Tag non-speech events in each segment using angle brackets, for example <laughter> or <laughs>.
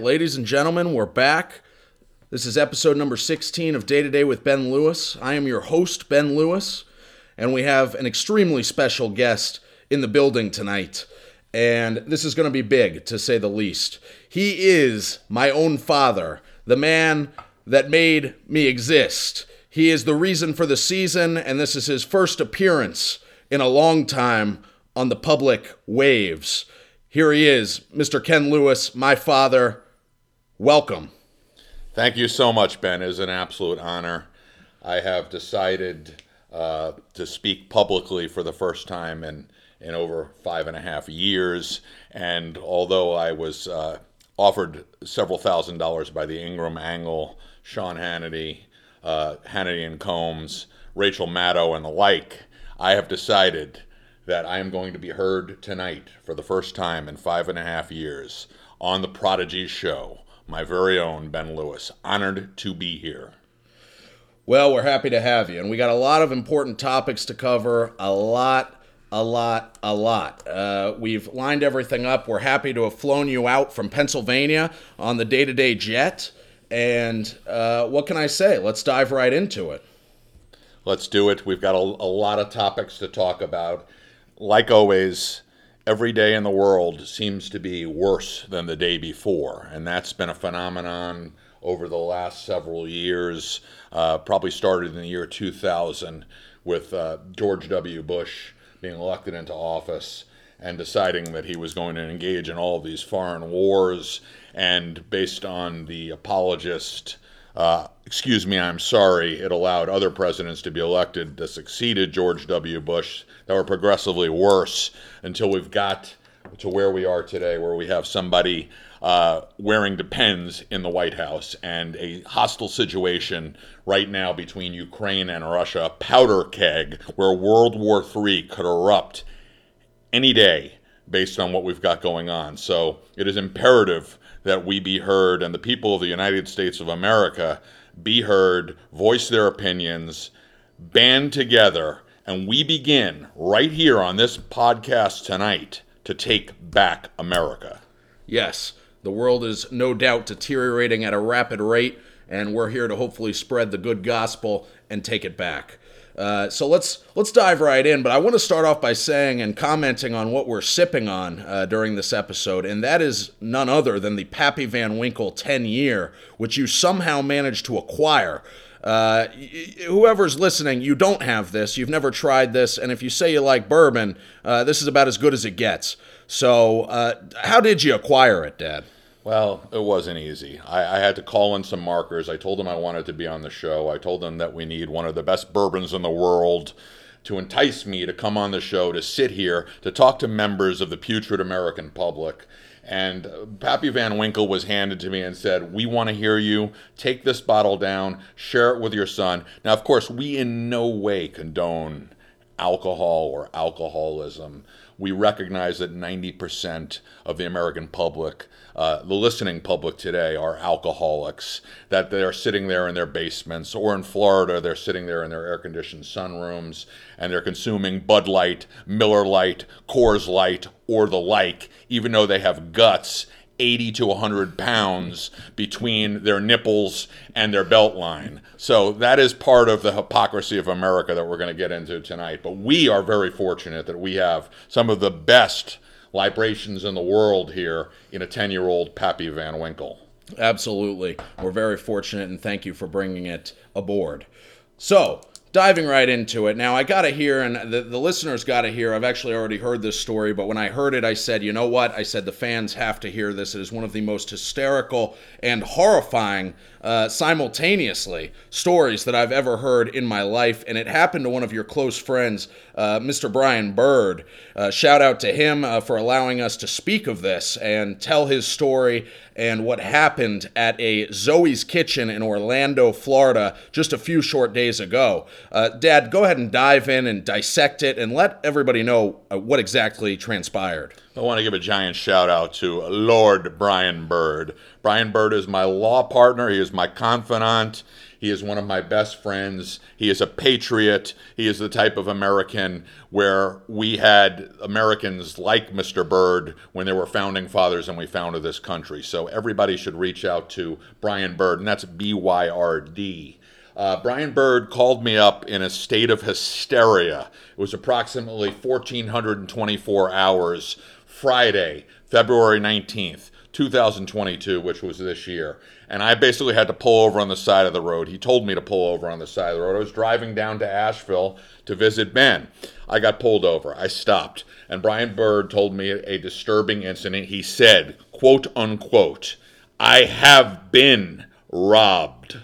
right, ladies and gentlemen, we're back. This is episode number 16 of Day to Day with Ben Lewis. I am your host, Ben Lewis, and we have an extremely special guest in the building tonight. And this is going to be big, to say the least. He is my own father, the man that made me exist. He is the reason for the season, and this is his first appearance in a long time on the public waves. Here he is, Mr. Ken Lewis, my father. Welcome. Thank you so much, Ben. It is an absolute honor. I have decided uh, to speak publicly for the first time in, in over five and a half years. And although I was uh, offered several thousand dollars by the Ingraham Angle, Sean Hannity, uh, Hannity and Colmes, Rachel Maddow, and the like, I have decided that I am going to be heard tonight for the first time in five and a half years on the Prodigy Show. My very own Ben Lewis. Honored to be here. Well, we're happy to have you. And we got a lot of important topics to cover. A lot, a lot, a lot. Uh, we've lined everything up. We're happy to have flown you out from Pennsylvania on the day to day jet. And uh, what can I say? Let's dive right into it. Let's do it. We've got a, a lot of topics to talk about like always, every day in the world seems to be worse than the day before. And that's been a phenomenon over the last several years. Uh, probably started in the year 2000 with uh, George W. Bush being elected into office and deciding that he was going to engage in all these foreign wars. And based on the apologist, uh, excuse me, I'm sorry, it allowed other presidents to be elected that succeeded George W. Bush that were progressively worse until we've got to where we are today, where we have somebody uh, wearing depends in the White House and a hostile situation right now between Ukraine and Russia, a powder keg where World War III could erupt any day based on what we've got going on. So it is imperative that we be heard and the people of the United States of America be heard, voice their opinions, band together and we begin right here on this podcast tonight to take back America. Yes, the world is no doubt deteriorating at a rapid rate, and we're here to hopefully spread the good gospel and take it back. Uh, so let's let's dive right in. But I want to start off by saying and commenting on what we're sipping on uh, during this episode, and that is none other than the Pappy Van Winkle 10 year, which you somehow managed to acquire. Uh, whoever's listening, you don't have this. You've never tried this, and if you say you like bourbon, uh, this is about as good as it gets. So, uh, how did you acquire it, Dad? Well, it wasn't easy. I, I, had to call in some markers. I told them I wanted to be on the show. I told them that we need one of the best bourbons in the world to entice me to come on the show, to sit here, to talk to members of the putrid American public. And uh, Pappy Van Winkle was handed to me and said, We want to hear you. Take this bottle down, share it with your son. Now, of course, we in no way condone alcohol or alcoholism. We recognize that 90% of the American public uh, the listening public today are alcoholics, that they're sitting there in their basements, or in Florida, they're sitting there in their air conditioned sunrooms and they're consuming Bud Light, Miller Lite, Coors Light, or the like, even though they have guts 80 to 100 pounds between their nipples and their belt line. So that is part of the hypocrisy of America that we're going to get into tonight. But we are very fortunate that we have some of the best libations in the world here in a 10 year old Pappy Van Winkle. Absolutely. We're very fortunate and thank you for bringing it aboard. So, diving right into it. Now, I got to hear, and the, the listeners got to hear, I've actually already heard this story, but when I heard it, I said, you know what? I said, the fans have to hear this. It is one of the most hysterical and horrifying uh, simultaneously stories that I've ever heard in my life. And it happened to one of your close friends, uh, Mr. Brian Byrd. Uh, shout out to him uh, for allowing us to speak of this and tell his story and what happened at a Zoe's Kitchen in Orlando, Florida, just a few short days ago. Uh, Dad, go ahead and dive in and dissect it and let everybody know what exactly transpired. I want to give a giant shout out to Lord Brian Byrd. Brian Byrd is my law partner, he is my confidant. He is one of my best friends. He is a patriot. He is the type of American where we had Americans like Mr. Byrd when there were founding fathers and we founded this country. So everybody should reach out to Brian Byrd, and that's B Y R D. Uh, Brian Byrd called me up in a state of hysteria. It was approximately 1,424 hours Friday, February 19th, 2022, which was this year and I basically had to pull over on the side of the road. He told me to pull over on the side of the road. I was driving down to Asheville to visit Ben. I got pulled over. I stopped, and Brian Byrd told me a disturbing incident. He said, quote unquote, I have been robbed.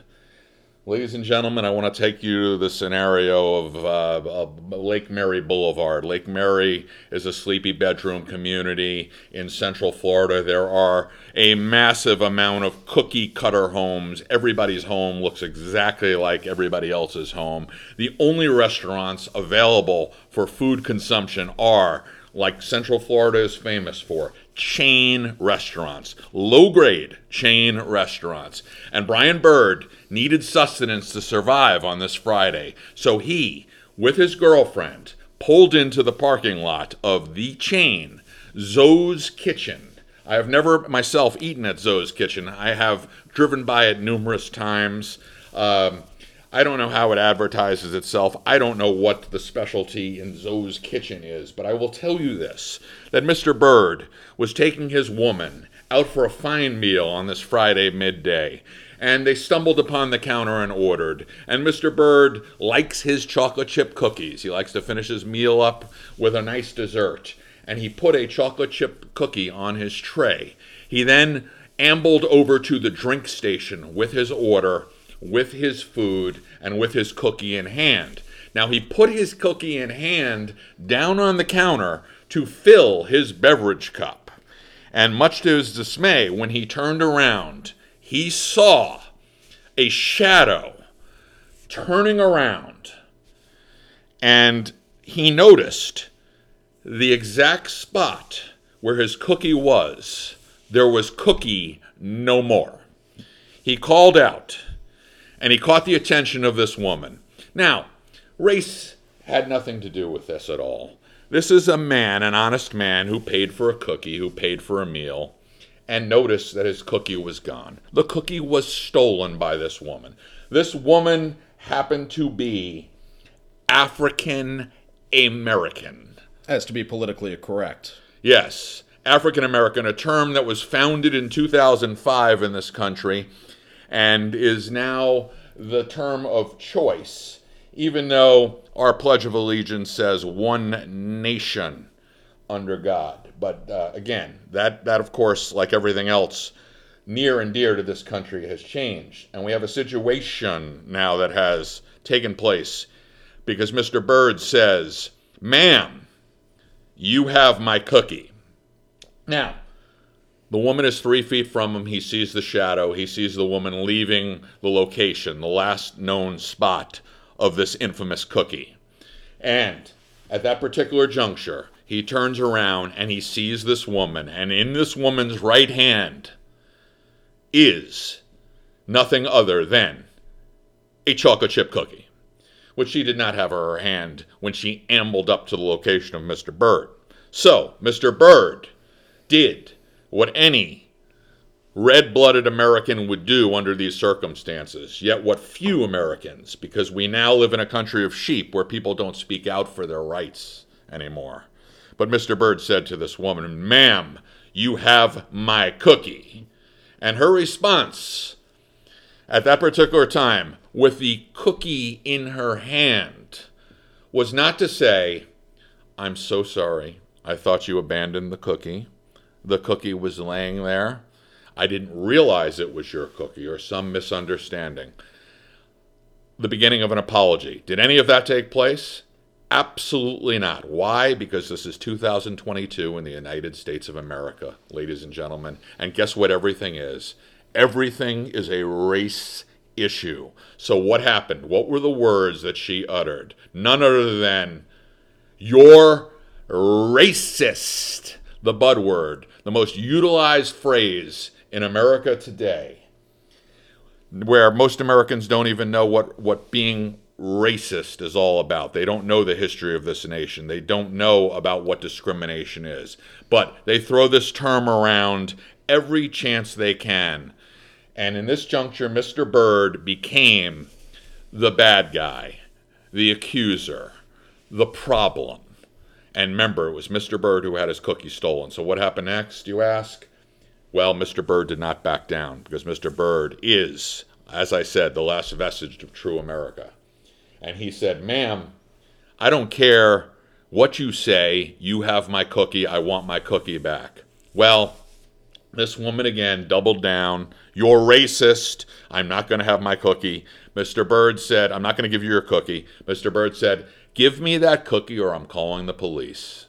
Ladies and gentlemen, I want to take you to the scenario of, uh, of, Lake Mary Boulevard. Lake Mary is a sleepy bedroom community in central Florida. There are a massive amount of cookie cutter homes. Everybody's home looks exactly like everybody else's home. The only restaurants available for food consumption are like Central Florida is famous for chain restaurants, low grade chain restaurants. And Brian Byrd needed sustenance to survive on this Friday. So he, with his girlfriend, pulled into the parking lot of the chain, Zoe's Kitchen. I have never myself eaten at Zoe's Kitchen. I have driven by it numerous times. Um, I don't know how it advertises itself. I don't know what the specialty in Zoe's kitchen is, but I will tell you this that Mr. Byrd was taking his woman out for a fine meal on this Friday midday. And they stumbled upon the counter and ordered. And Mr. Byrd likes his chocolate chip cookies. He likes to finish his meal up with a nice dessert. And he put a chocolate chip cookie on his tray. He then ambled over to the drink station with his order with his food and with his cookie in hand. Now, he put his cookie in hand down on the counter to fill his beverage cup. And much to his dismay, when he turned around, he saw a shadow turning around. And he noticed the exact spot where his cookie was. There was cookie no more. He called out, and he caught the attention of this woman. Now, race had nothing to do with this at all. This is a man, an honest man, who paid for a cookie, who paid for a meal, and noticed that his cookie was gone. The cookie was stolen by this woman. This woman happened to be African American. As to be politically correct. Yes, African American, a term that was founded in 2005 in this country and is now the term of choice, even though our Pledge of Allegiance says one nation under God. But uh, again, that, that, of course, like everything else, near and dear to this country has changed. And we have a situation now that has taken place because Mr. Byrd says, Ma'am, you have my cookie. Now, the woman is three feet from him. He sees the shadow. He sees the woman leaving the location, the last known spot of this infamous cookie. And at that particular juncture, he turns around and he sees this woman, and in this woman's right hand is nothing other than a chocolate chip cookie, which she did not have in her hand when she ambled up to the location of Mr. Byrd. So, Mr. Byrd did what any red blooded American would do under these circumstances, yet what few Americans, because we now live in a country of sheep where people don't speak out for their rights anymore. But Mr. Byrd said to this woman, Ma'am, you have my cookie. And her response at that particular time, with the cookie in her hand, was not to say, I'm so sorry. I thought you abandoned the cookie the cookie was laying there. I didn't realize it was your cookie or some misunderstanding. The beginning of an apology. Did any of that take place? Absolutely not. Why? Because this is 2022 in the United States of America, ladies and gentlemen. And guess what everything is? Everything is a race issue. So, what happened? What were the words that she uttered? None other than, You're racist the Bud word, the most utilized phrase in America today, where most Americans don't even know what, what being racist is all about. They don't know the history of this nation. They don't know about what discrimination is. But they throw this term around every chance they can. And in this juncture, Mr. Byrd became the bad guy, the accuser, the problem. And remember, it was Mr. Byrd who had his cookie stolen. So what happened next, you ask? Well, Mr. Byrd did not back down because Mr. Byrd is, as I said, the last vestige of true America. And he said, Ma'am, I don't care what you say. You have my cookie. I want my cookie back. Well, this woman again doubled down. You're racist. I'm not going to have my cookie. Mr. Byrd said, I'm not going to give you your cookie. Mr. Byrd said, Give me that cookie or I'm calling the police.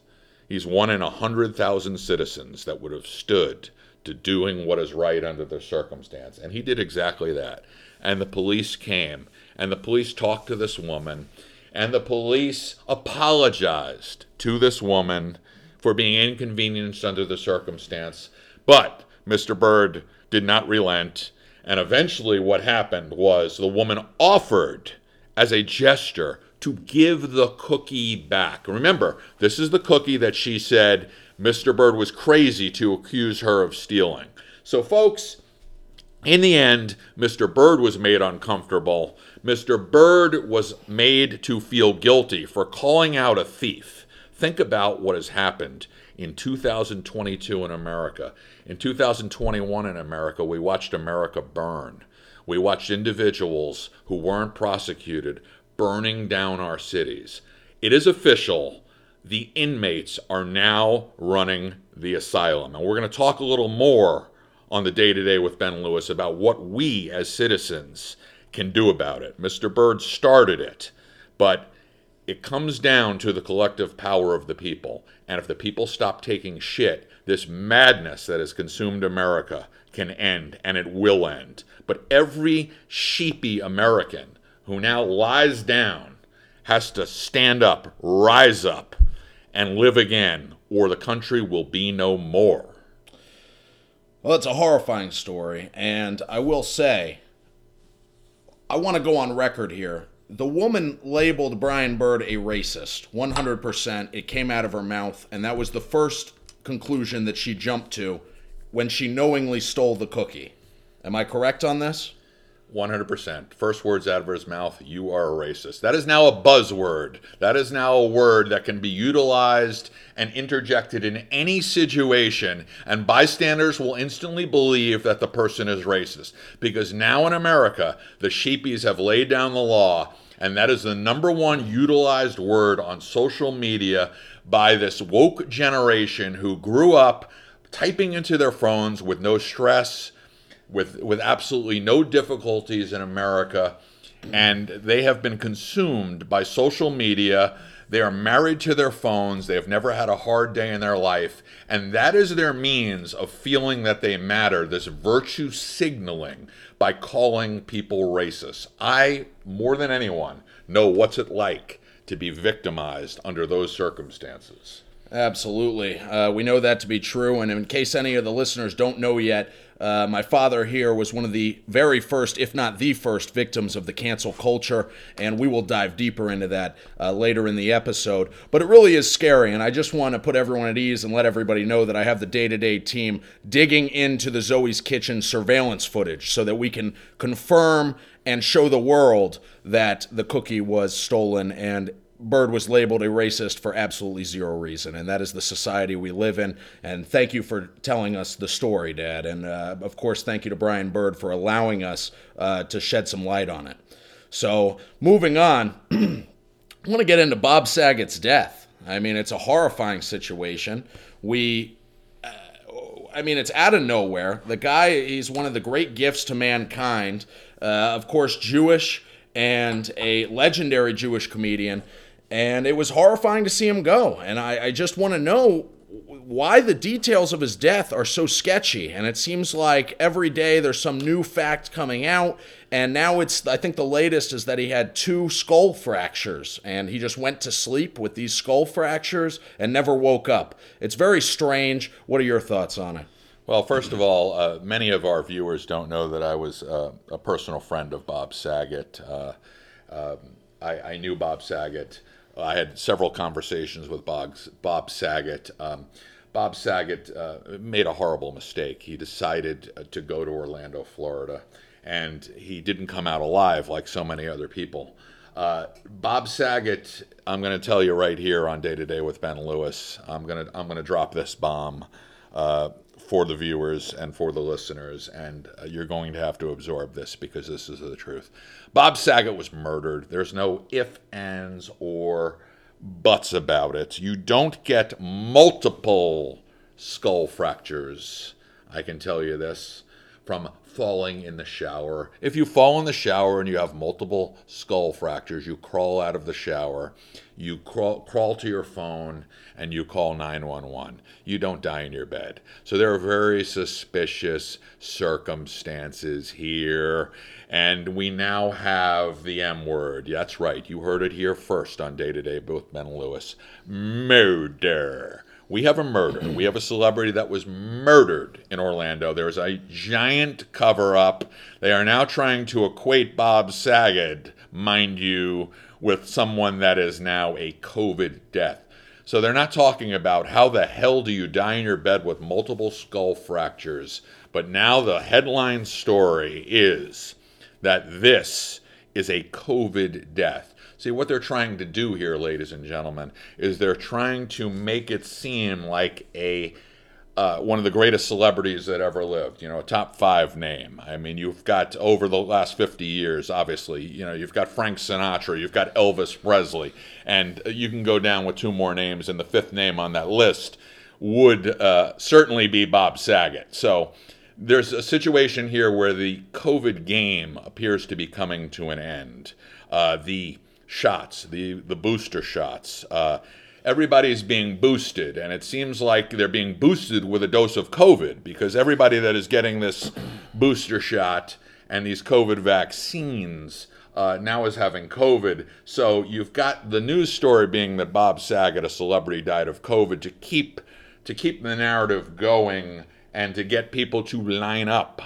He's one in a hundred thousand citizens that would have stood to doing what is right under the circumstance. And he did exactly that. And the police came and the police talked to this woman, and the police apologized to this woman for being inconvenienced under the circumstance. But Mr. Byrd did not relent, and eventually what happened was the woman offered, as a gesture, to give the cookie back. Remember, this is the cookie that she said Mr. Byrd was crazy to accuse her of stealing. So, folks, in the end, Mr. Byrd was made uncomfortable. Mr. Byrd was made to feel guilty for calling out a thief. Think about what has happened in 2022 in America. In 2021 in America, we watched America burn. We watched individuals who weren't prosecuted burning down our cities. It is official. The inmates are now running the asylum. And we're going to talk a little more on the day to day with Ben Lewis about what we as citizens can do about it. Mr. Byrd started it, but it comes down to the collective power of the people. And if the people stop taking shit, this madness that has consumed America can end, and it will end. But every sheepy American who now lies down has to stand up, rise up, and live again, or the country will be no more. Well, it's a horrifying story, and I will say, I want to go on record here. The woman labeled Brian Byrd a racist, 100%. It came out of her mouth, and that was the first conclusion that she jumped to when she knowingly stole the cookie. Am I correct on this? 100%. First words out of his mouth, you are a racist. That is now a buzzword. That is now a word that can be utilized and interjected in any situation, and bystanders will instantly believe that the person is racist. Because now in America, the sheepies have laid down the law, and that is the number one utilized word on social media by this woke generation who grew up typing into their phones with no stress with with absolutely no difficulties in America, and they have been consumed by social media. They are married to their phones. They have never had a hard day in their life. And that is their means of feeling that they matter, this virtue signaling by calling people racist. I, more than anyone, know what's it like to be victimized under those circumstances. Absolutely. Uh, we know that to be true. And in case any of the listeners don't know yet, uh, my father here was one of the very first, if not the first, victims of the cancel culture, and we will dive deeper into that uh, later in the episode. But it really is scary, and I just want to put everyone at ease and let everybody know that I have the day to day team digging into the Zoe's Kitchen surveillance footage so that we can confirm and show the world that the cookie was stolen and Byrd was labeled a racist for absolutely zero reason, and that is the society we live in. And thank you for telling us the story, Dad. And uh, of course, thank you to Brian Byrd for allowing us uh, to shed some light on it. So, moving on, <clears throat> I want to get into Bob Saget's death. I mean, it's a horrifying situation. We uh, I mean, it's out of nowhere. The guy, he's one of the great gifts to mankind. Uh, of course, Jewish and a legendary Jewish comedian and it was horrifying to see him go. And I, I just want to know why the details of his death are so sketchy. And it seems like every day there's some new fact coming out. And now it's, I think the latest is that he had two skull fractures and he just went to sleep with these skull fractures and never woke up. It's very strange. What are your thoughts on it? Well, first of all, uh, many of our viewers don't know that I was uh, a personal friend of Bob Saget. Uh, um, I, I, knew Bob Saget. I had several conversations with Bob, Bob Saget. Um, Bob Saget uh, made a horrible mistake. He decided uh, to go to Orlando, Florida, and he didn't come out alive like so many other people. Uh, Bob Saget, I'm going to tell you right here on Day to Day with Ben Lewis. I'm going to I'm going to drop this bomb uh, for the viewers and for the listeners, and uh, you're going to have to absorb this because this is the truth. Bob Saget was murdered. There's no if, ands, or buts about it. You don't get multiple skull fractures. I can tell you this from falling in the shower. If you fall in the shower and you have multiple skull fractures, you crawl out of the shower, you crawl, crawl to your phone, and you call 911. You don't die in your bed. So there are very suspicious circumstances here. And we now have the M word. That's right. You heard it here first on Day to Day with Ben Lewis. Murder we have a murder. We have a celebrity that was murdered in Orlando. There's a giant cover up. They are now trying to equate Bob Saget, mind you, with someone that is now a COVID death. So they're not talking about how the hell do you die in your bed with multiple skull fractures. But now the headline story is that this is a COVID death. See, what they're trying to do here, ladies and gentlemen, is they're trying to make it seem like a uh, one of the greatest celebrities that ever lived, you know, a top five name. I mean, you've got over the last 50 years, obviously, you know, you've got Frank Sinatra, you've got Elvis Presley, and you can go down with two more names, and the fifth name on that list would uh, certainly be Bob Saget. So there's a situation here where the COVID game appears to be coming to an end. Uh, the shots, the, the booster shots. Everybody's being boosted, and it seems like they're being boosted with a dose of COVID because everybody that is getting this booster shot and these COVID vaccines uh, now is having COVID. So you've got the news story being that Bob Saget, a celebrity, died of COVID to keep to keep the narrative going and to get people to line up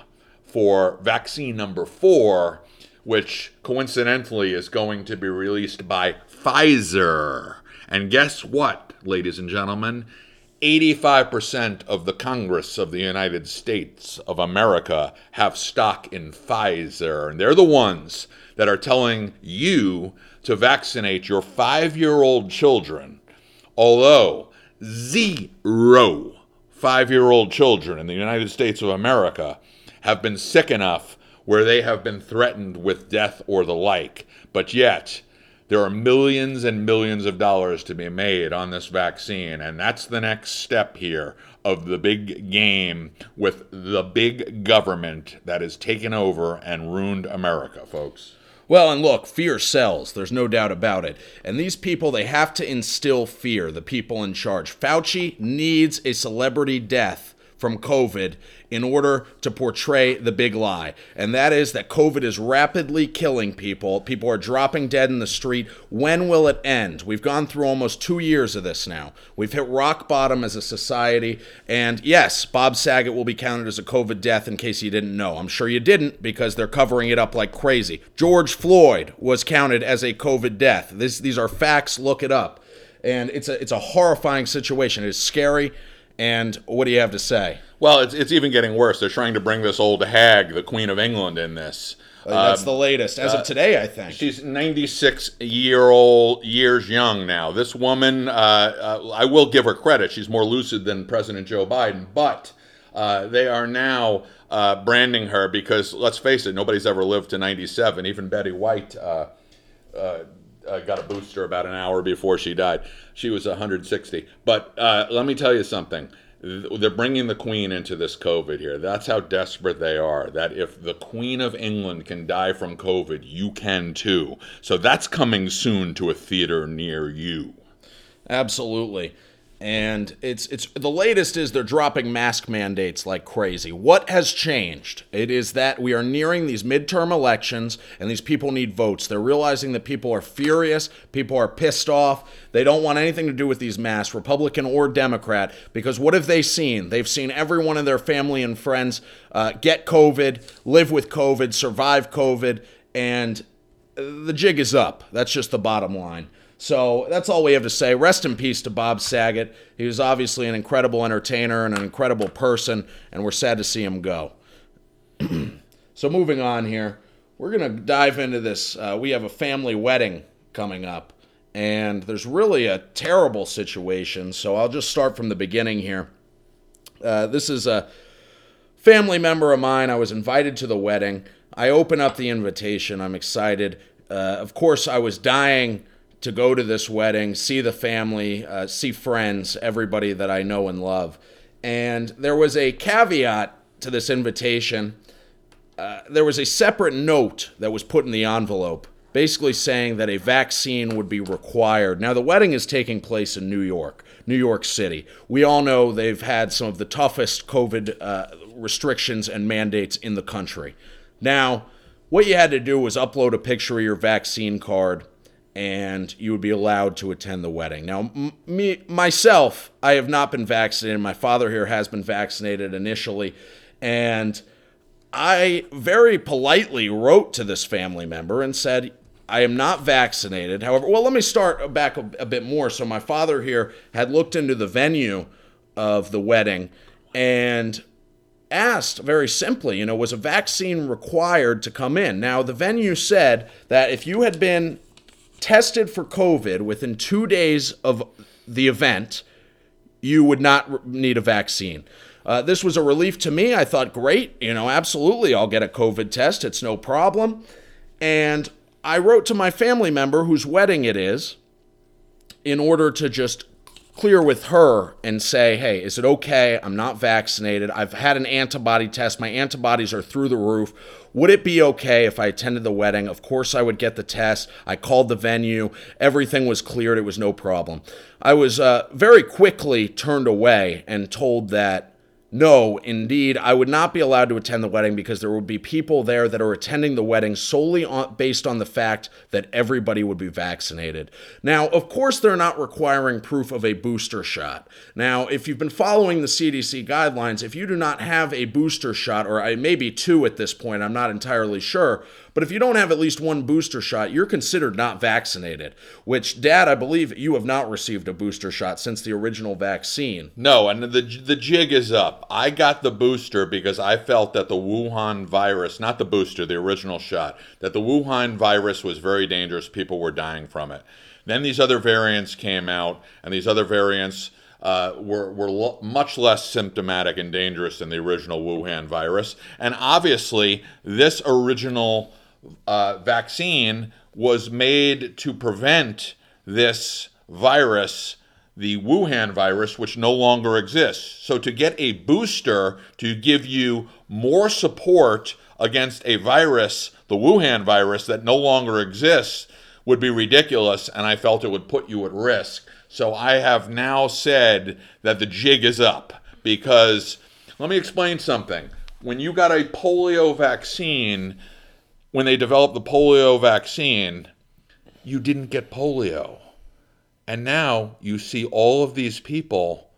for vaccine number four which coincidentally is going to be released by Pfizer. And guess what, ladies and gentlemen? 85% of the Congress of the United States of America have stock in Pfizer. And they're the ones that are telling you to vaccinate your five year old children. Although zero five year old children in the United States of America have been sick enough where they have been threatened with death or the like. But yet, there are millions and millions of dollars to be made on this vaccine. And that's the next step here of the big game with the big government that has taken over and ruined America, folks. Well, and look, fear sells. There's no doubt about it. And these people, they have to instill fear, the people in charge. Fauci needs a celebrity death from COVID in order to portray the big lie. And that is that COVID is rapidly killing people. People are dropping dead in the street. When will it end? We've gone through almost two years of this now. We've hit rock bottom as a society. And yes, Bob Saget will be counted as a COVID death in case you didn't know. I'm sure you didn't because they're covering it up like crazy. George Floyd was counted as a COVID death. This, these are facts. Look it up. And it's a, it's a horrifying situation. It is scary. And what do you have to say? Well, it's, it's even getting worse. They're trying to bring this old hag, the Queen of England, in this. Uh, that's um, the latest, as uh, of today, I think. She's 96 year old years young now. This woman, uh, uh, I will give her credit. She's more lucid than President Joe Biden, but uh, they are now uh, branding her because, let's face it, nobody's ever lived to 97. Even Betty White uh, got a booster about an hour before she died. She was 160. But uh, let me tell you something. They're bringing the Queen into this COVID here. That's how desperate they are. That if the Queen of England can die from COVID, you can too. So that's coming soon to a theater near you. Absolutely. And it's it's the latest is they're dropping mask mandates like crazy. What has changed? It is that we are nearing these midterm elections and these people need votes. They're realizing that people are furious, people are pissed off. They don't want anything to do with these masks, Republican or Democrat, because what have they seen? They've seen everyone in their family and friends uh, get COVID, live with COVID, survive COVID, and the jig is up. That's just the bottom line. So that's all we have to say. Rest in peace to Bob Saget. He was obviously an incredible entertainer and an incredible person, and we're sad to see him go. <clears throat> so moving on here, we're going to dive into this. Uh, we have a family wedding coming up, and there's really a terrible situation. So I'll just start from the beginning here. Uh, this is a family member of mine. I was invited to the wedding. I open up the invitation. I'm excited. Uh, of course, I was dying to go to this wedding, see the family, uh, see friends, everybody that I know and love. And there was a caveat to this invitation. Uh, there was a separate note that was put in the envelope, basically saying that a vaccine would be required. Now, the wedding is taking place in New York, New York City. We all know they've had some of the toughest COVID uh, restrictions and mandates in the country. Now, what you had to do was upload a picture of your vaccine card and you would be allowed to attend the wedding. Now, m- me myself, I have not been vaccinated. My father here has been vaccinated initially, and I very politely wrote to this family member and said, I am not vaccinated. However, well, let me start back a, a bit more. So, my father here had looked into the venue of the wedding and asked very simply, you know, was a vaccine required to come in? Now, the venue said that if you had been tested for COVID within two days of the event, you would not need a vaccine. Uh, this was a relief to me. I thought, great, you know, absolutely, I'll get a COVID test. It's no problem. And I wrote to my family member whose wedding it is in order to just clear with her and say, hey, is it okay? I'm not vaccinated. I've had an antibody test. My antibodies are through the roof. Would it be okay if I attended the wedding? Of course, I would get the test. I called the venue. Everything was cleared. It was no problem. I was uh, very quickly turned away and told that no, indeed, I would not be allowed to attend the wedding because there would be people there that are attending the wedding solely on, based on the fact that everybody would be vaccinated. Now, of course, they're not requiring proof of a booster shot. Now, if you've been following the CDC guidelines, if you do not have a booster shot, or maybe two at this point, I'm not entirely sure, but if you don't have at least one booster shot, you're considered not vaccinated, which, Dad, I believe you have not received a booster shot since the original vaccine. No, and the, the jig is up. I got the booster because I felt that the Wuhan virus, not the booster, the original shot, that the Wuhan virus was very dangerous. People were dying from it. Then these other variants came out, and these other variants uh, were, were lo- much less symptomatic and dangerous than the original Wuhan virus. And obviously, this original uh, vaccine was made to prevent this virus, the Wuhan virus, which no longer exists. So, to get a booster to give you more support against a virus, the Wuhan virus, that no longer exists, would be ridiculous, and I felt it would put you at risk. So, I have now said that the jig is up because let me explain something. When you got a polio vaccine, when they developed the polio vaccine, you didn't get polio. And now you see all of these people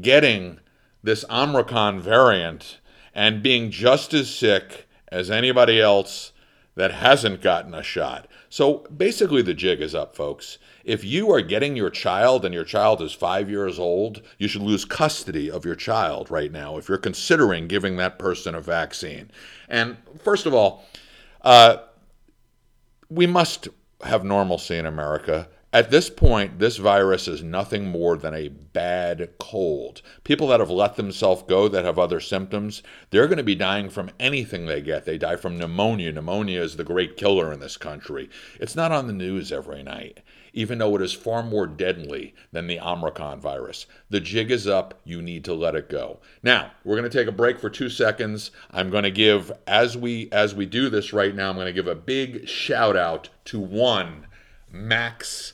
getting this Omicron variant and being just as sick as anybody else that hasn't gotten a shot. So basically, the jig is up, folks. If you are getting your child and your child is five years old, you should lose custody of your child right now if you're considering giving that person a vaccine. And first of all, uh, we must have normalcy in America. At this point, this virus is nothing more than a bad cold. People that have let themselves go, that have other symptoms, they're going to be dying from anything they get. They die from pneumonia. Pneumonia is the great killer in this country. It's not on the news every night even though it is far more deadly than the Omicron virus. The jig is up. You need to let it go. Now, we're going to take a break for 2 seconds. I'm going to give as we as we do this right now, I'm going to give a big shout out to one Max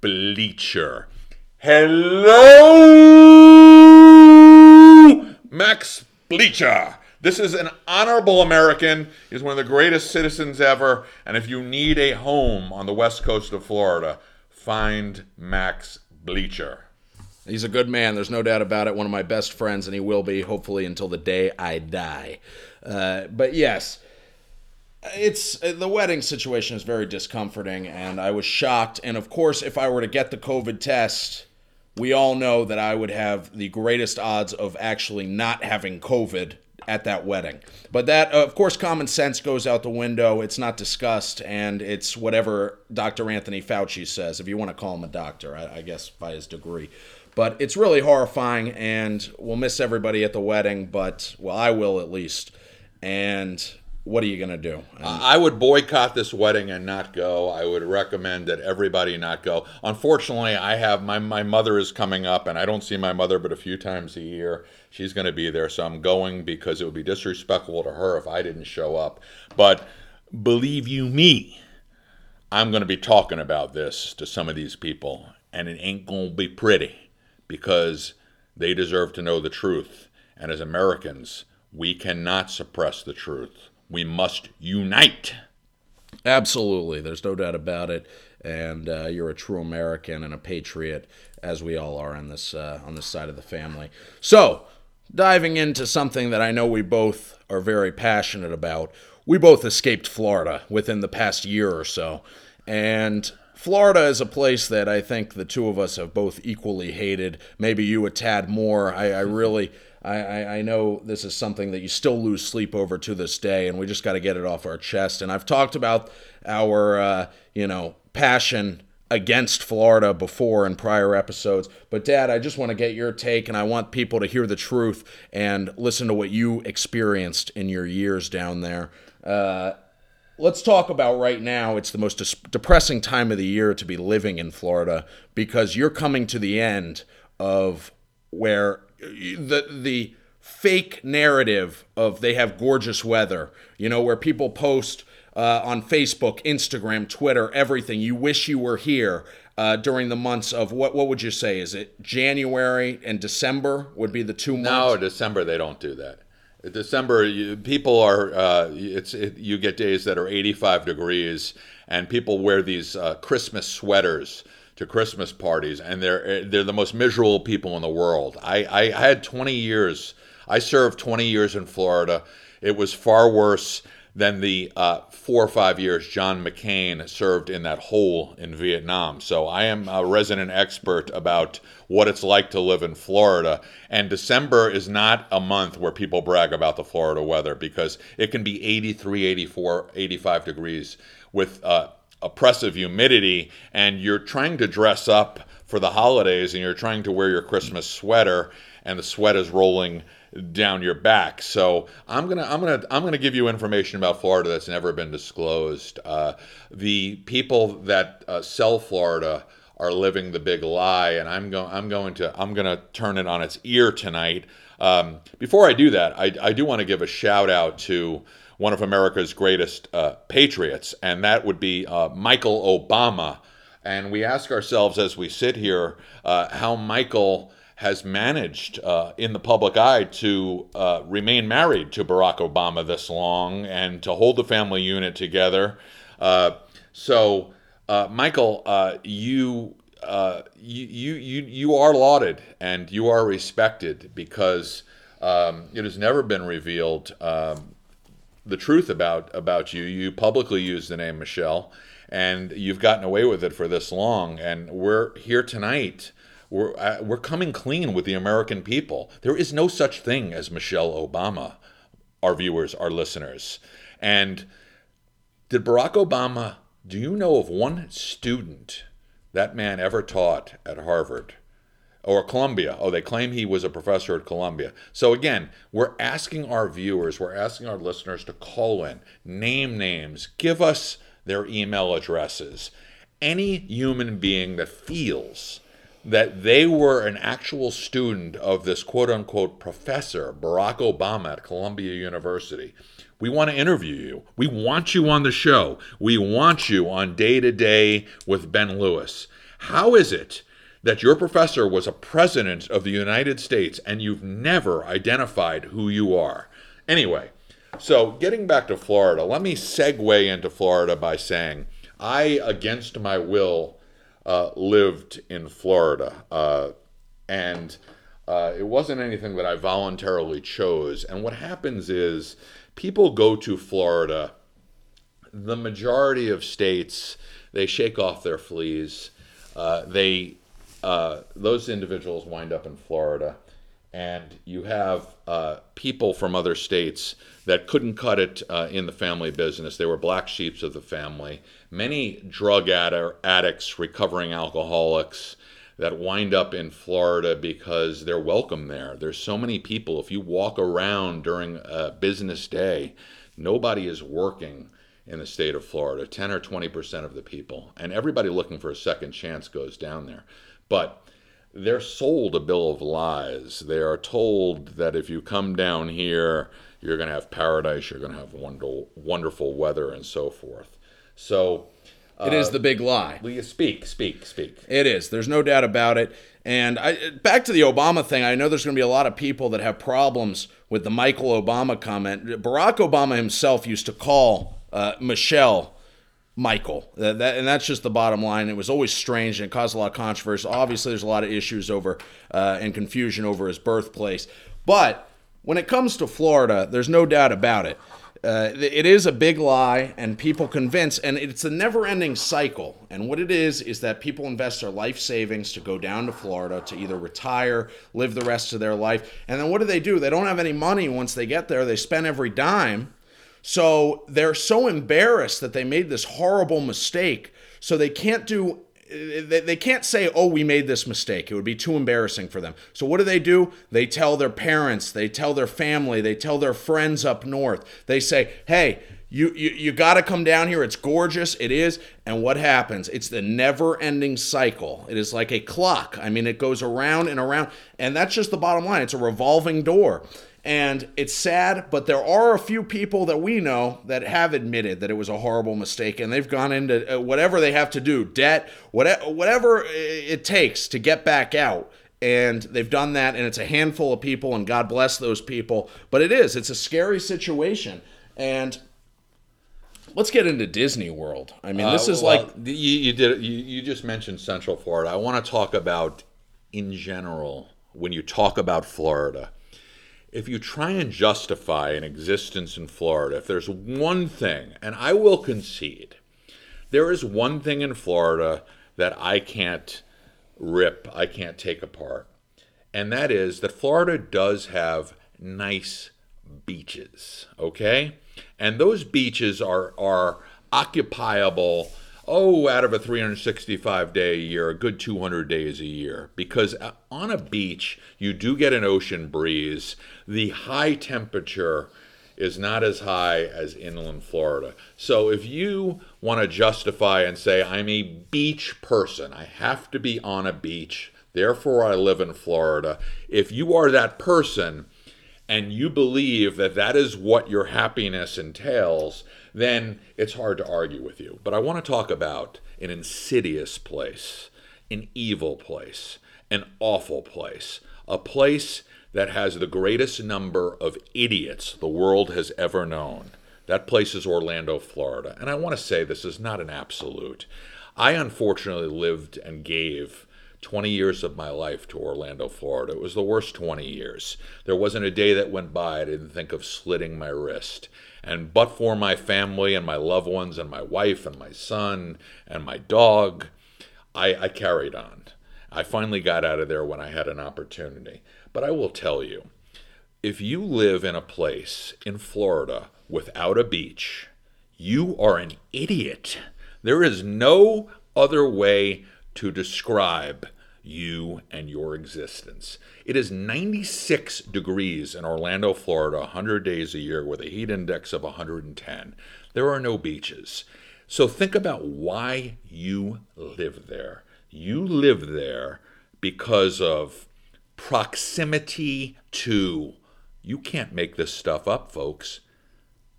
Bleacher. Hello, Max Bleacher. This is an honorable American. He's one of the greatest citizens ever. And if you need a home on the west coast of Florida, find Max Bleacher. He's a good man. There's no doubt about it. One of my best friends, and he will be hopefully until the day I die. Uh, but yes, it's the wedding situation is very discomforting, and I was shocked. And of course, if I were to get the COVID test, we all know that I would have the greatest odds of actually not having COVID at that wedding. But that, uh, of course, common sense goes out the window. It's not discussed, and it's whatever Dr. Anthony Fauci says, if you want to call him a doctor, I, I guess by his degree. But it's really horrifying, and we'll miss everybody at the wedding, but, well, I will at least. And what are you going to do? I would boycott this wedding and not go. I would recommend that everybody not go. Unfortunately, I have my my mother is coming up, and I don't see my mother but a few times a year. She's going to be there, so I'm going because it would be disrespectful to her if I didn't show up. But believe you me, I'm going to be talking about this to some of these people, and it ain't going to be pretty because they deserve to know the truth. And as Americans, we cannot suppress the truth we must unite. Absolutely, there's no doubt about it. And uh, you're a true American and a patriot, as we all are on this uh, on this side of the family. So, diving into something that I know we both are very passionate about. We both escaped Florida within the past year or so, and Florida is a place that I think the two of us have both equally hated. Maybe you a tad more. I, I really. I, I, I know this is something that you still lose sleep over to this day, and we just got to get it off our chest. And I've talked about our, uh, you know, passion against Florida before in prior episodes. But, Dad, I just want to get your take, and I want people to hear the truth and listen to what you experienced in your years down there. Uh, let's talk about right now. It's the most depressing time of the year to be living in Florida because you're coming to the end of where the the fake narrative of they have gorgeous weather, you know, where people post uh, on Facebook, Instagram, Twitter, everything. You wish you were here uh, during the months of what? What would you say? Is it January and December would be the two months? No, December they don't do that. December, you, people are. Uh, it's it, you get days that are 85 degrees, and people wear these uh, Christmas sweaters to Christmas parties, and they're they're the most miserable people in the world. I, I, I had 20 years. I served 20 years in Florida. It was far worse than the uh, four or five years John McCain served in that hole in Vietnam. So I am a resident expert about what it's like to live in Florida. And December is not a month where people brag about the Florida weather because it can be 83, 84, 85 degrees with uh, oppressive humidity and you're trying to dress up for the holidays and you're trying to wear your Christmas sweater and the sweat is rolling down your back. So I'm gonna I'm gonna I'm gonna give you information about Florida that's never been disclosed. Uh, the people that uh, sell Florida are living the big lie, and I'm going I'm going to I'm gonna turn it on its ear tonight. Um, before I do that, I, I do want to give a shout out to one of America's greatest uh, patriots, and that would be uh, Michael Obama. And we ask ourselves as we sit here uh, how Michael has managed uh, in the public eye to uh, remain married to Barack Obama this long and to hold the family unit together. Uh, so, Michael, you. you, you, you are lauded and you are respected because um, it has never been revealed um, the truth about about you. You publicly use the name Michelle, and you've gotten away with it for this long. And we're here tonight. We're uh, we're coming clean with the American people. There is no such thing as Michelle Obama. Our viewers, our listeners, and did Barack Obama? Do you know of one student that man ever taught at Harvard? Or Columbia. Oh, they claim he was a professor at Columbia. So again, we're asking our viewers, we're asking our listeners to call in, name names, give us their email addresses. Any human being that feels that they were an actual student of this quote unquote professor, Barack Obama at Columbia University. We want to interview you. We want you on the show. We want you on day to day with Ben Lewis. How is it that your professor was a president of the United States and you've never identified who you are. Anyway, so getting back to Florida, let me segue into Florida by saying I, against my will, uh, lived in Florida. Uh, and uh, it wasn't anything that I voluntarily chose. And what happens is people go to Florida, the majority of states, they shake off their fleas. Uh, they uh, those individuals wind up in Florida, and you have uh, people from other states that couldn't cut it uh, in the family business. They were black sheeps of the family. Many drug addicts, recovering alcoholics that wind up in Florida because they're welcome there. There's so many people. If you walk around during a business day, nobody is working in the state of Florida 10 or 20% of the people. And everybody looking for a second chance goes down there. But they're sold a bill of lies. They are told that if you come down here, you're going to have paradise, you're going to have wonderful, wonderful weather, and so forth. So it is uh, the big lie. Will you speak, speak, speak? It is. There's no doubt about it. And I, back to the Obama thing, I know there's going to be a lot of people that have problems with the Michael Obama comment. Barack Obama himself used to call uh, Michelle Michael. That, that, and that's just the bottom line. It was always strange and it caused a lot of controversy. Obviously, there's a lot of issues over uh, and confusion over his birthplace. But when it comes to Florida, there's no doubt about it. Uh, it is a big lie, and people convince, and it's a never ending cycle. And what it is, is that people invest their life savings to go down to Florida to either retire, live the rest of their life. And then what do they do? They don't have any money once they get there. They spend every dime so they're so embarrassed that they made this horrible mistake. So they can't do they can't say, oh, we made this mistake. It would be too embarrassing for them. So, what do they do? They tell their parents, they tell their family, they tell their friends up north. They say, hey, you, you, you got to come down here. It's gorgeous. It is. And what happens? It's the never ending cycle. It is like a clock. I mean, it goes around and around. And that's just the bottom line. It's a revolving door. And it's sad, but there are a few people that we know that have admitted that it was a horrible mistake and they've gone into uh, whatever they have to do, debt, whatever it takes to get back out. And they've done that, and it's a handful of people, and God bless those people. But it is, it's a scary situation. And let's get into Disney World. I mean, this uh, is well, like you, you did. You, you just mentioned Central Florida. I want to talk about in general when you talk about Florida if you try and justify an existence in Florida, if there's one thing, and I will concede, there is one thing in Florida that I can't rip, I can't take apart, and that is that Florida does have nice beaches, okay? And those beaches are, are occupiable oh, out of a 365 day a year, a good 200 days a year. Because uh, on a beach, you do get an ocean breeze. The high temperature is not as high as inland Florida. So if you want to justify and say, I'm a beach person, I have to be on a beach, therefore I live in Florida, if you are that person, and you believe that that is what your happiness entails, then it's hard to argue with you. But I want to talk about an insidious place, an evil place, an awful place, a place that has the greatest number of idiots the world has ever known. That place is Orlando, Florida. And I want to say this is not an absolute. I unfortunately lived and gave 20 years of my life to Orlando, Florida. It was the worst 20 years. There wasn't a day that went by I didn't think of slitting my wrist. And but for my family and my loved ones and my wife and my son and my dog, I, I carried on. I finally got out of there when I had an opportunity. But I will tell you, if you live in a place in Florida without a beach, you are an idiot. There is no other way to describe you and your existence. It is 96 degrees in Orlando, Florida, 100 days a year with a heat index of 110. There are no beaches. So think about why you live there. You live there because of proximity to, you can't make this stuff up, folks,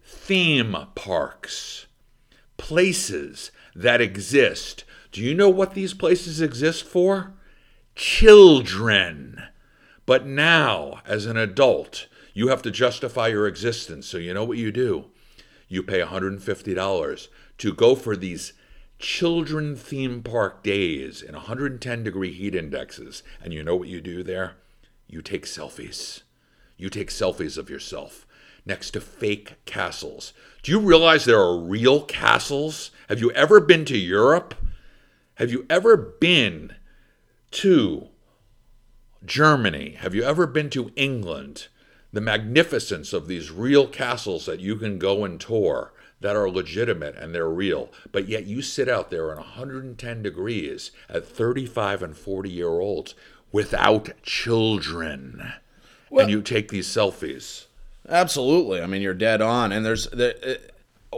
theme parks, places that exist do you know what these places exist for? Children. But now, as an adult, you have to justify your existence. So you know what you do? You pay $150 to go for these children theme park days in 110 degree heat indexes. And you know what you do there? You take selfies. You take selfies of yourself next to fake castles. Do you realize there are real castles? Have you ever been to Europe? Have you ever been to Germany? Have you ever been to England? The magnificence of these real castles that you can go and tour that are legitimate and they're real, but yet you sit out there in 110 degrees at 35 and 40 year olds without children. Well, and you take these selfies. Absolutely. I mean, you're dead on. And there's the, uh,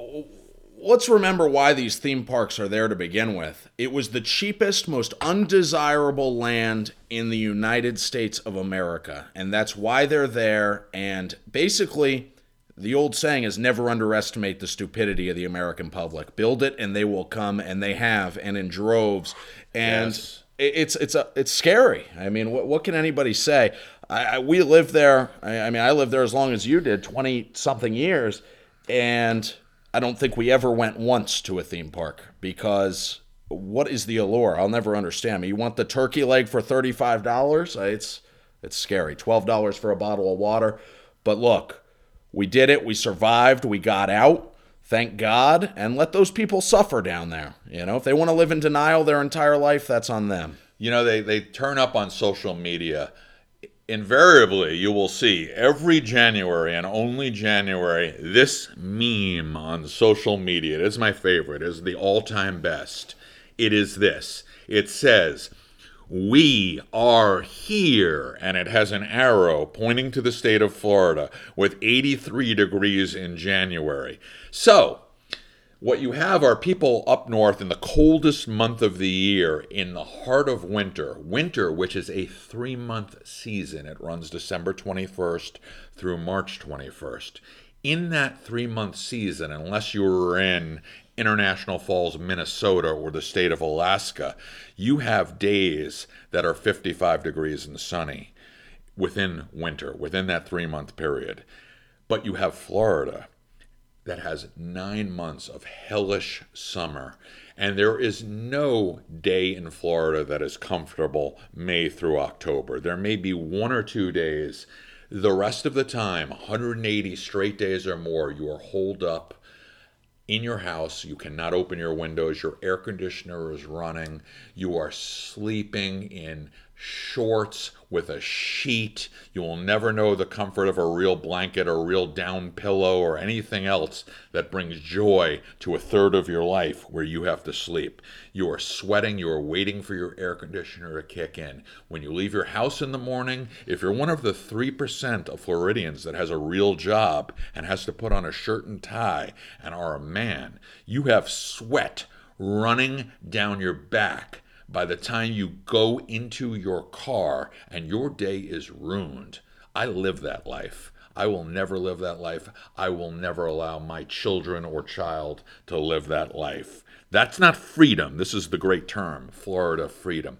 let's remember why these theme parks are there to begin with. It was the cheapest, most undesirable land in the United States of America, and that's why they're there. And basically, the old saying is never underestimate the stupidity of the American public. Build it, and they will come, and they have, and in droves. And yes. it's it's a it's scary. I mean, what what can anybody say? I, I, we lived there. I, I mean, I lived there as long as you did, twenty something years, and I don't think we ever went once to a theme park because what is the allure? I'll never understand. You want the turkey leg for thirty five dollars? Eh, it's it's scary. Twelve dollars for a bottle of water. But look, we did it. We survived. We got out. Thank God. And let those people suffer down there. You know, if they want to live in denial their entire life, that's on them. You know, they, they turn up on social media invariably you will see every January and only January this meme on social media. It is my favorite, it is the all time best. It is this it says, we are here. And it has an arrow pointing to the state of Florida with 83 degrees in January. So, what you have are people up north in the coldest month of the year, in the heart of winter. Winter, which is a three month season, it runs December 21st through March 21st. In that three month season, unless you were in International Falls, Minnesota, or the state of Alaska, you have days that are 55 degrees and sunny within winter, within that three month period. But you have Florida that has nine months of hellish summer. And there is no day in Florida that is comfortable May through October. There may be one or two days. The rest of the time, 180 straight days or more, you are holed up in your house. You cannot open your windows. Your air conditioner is running. You are sleeping in shorts with a sheet. You will never know the comfort of a real blanket or a real down pillow or anything else that brings joy to a third of your life where you have to sleep. You are sweating, you are waiting for your air conditioner to kick in. When you leave your house in the morning, if you're one of the 3% of Floridians that has a real job and has to put on a shirt and tie and are a man, you have sweat running down your back by the time you go into your car and your day is ruined. I live that life. I will never live that life. I will never allow my children or child to live that life. That's not freedom. This is the great term, Florida freedom,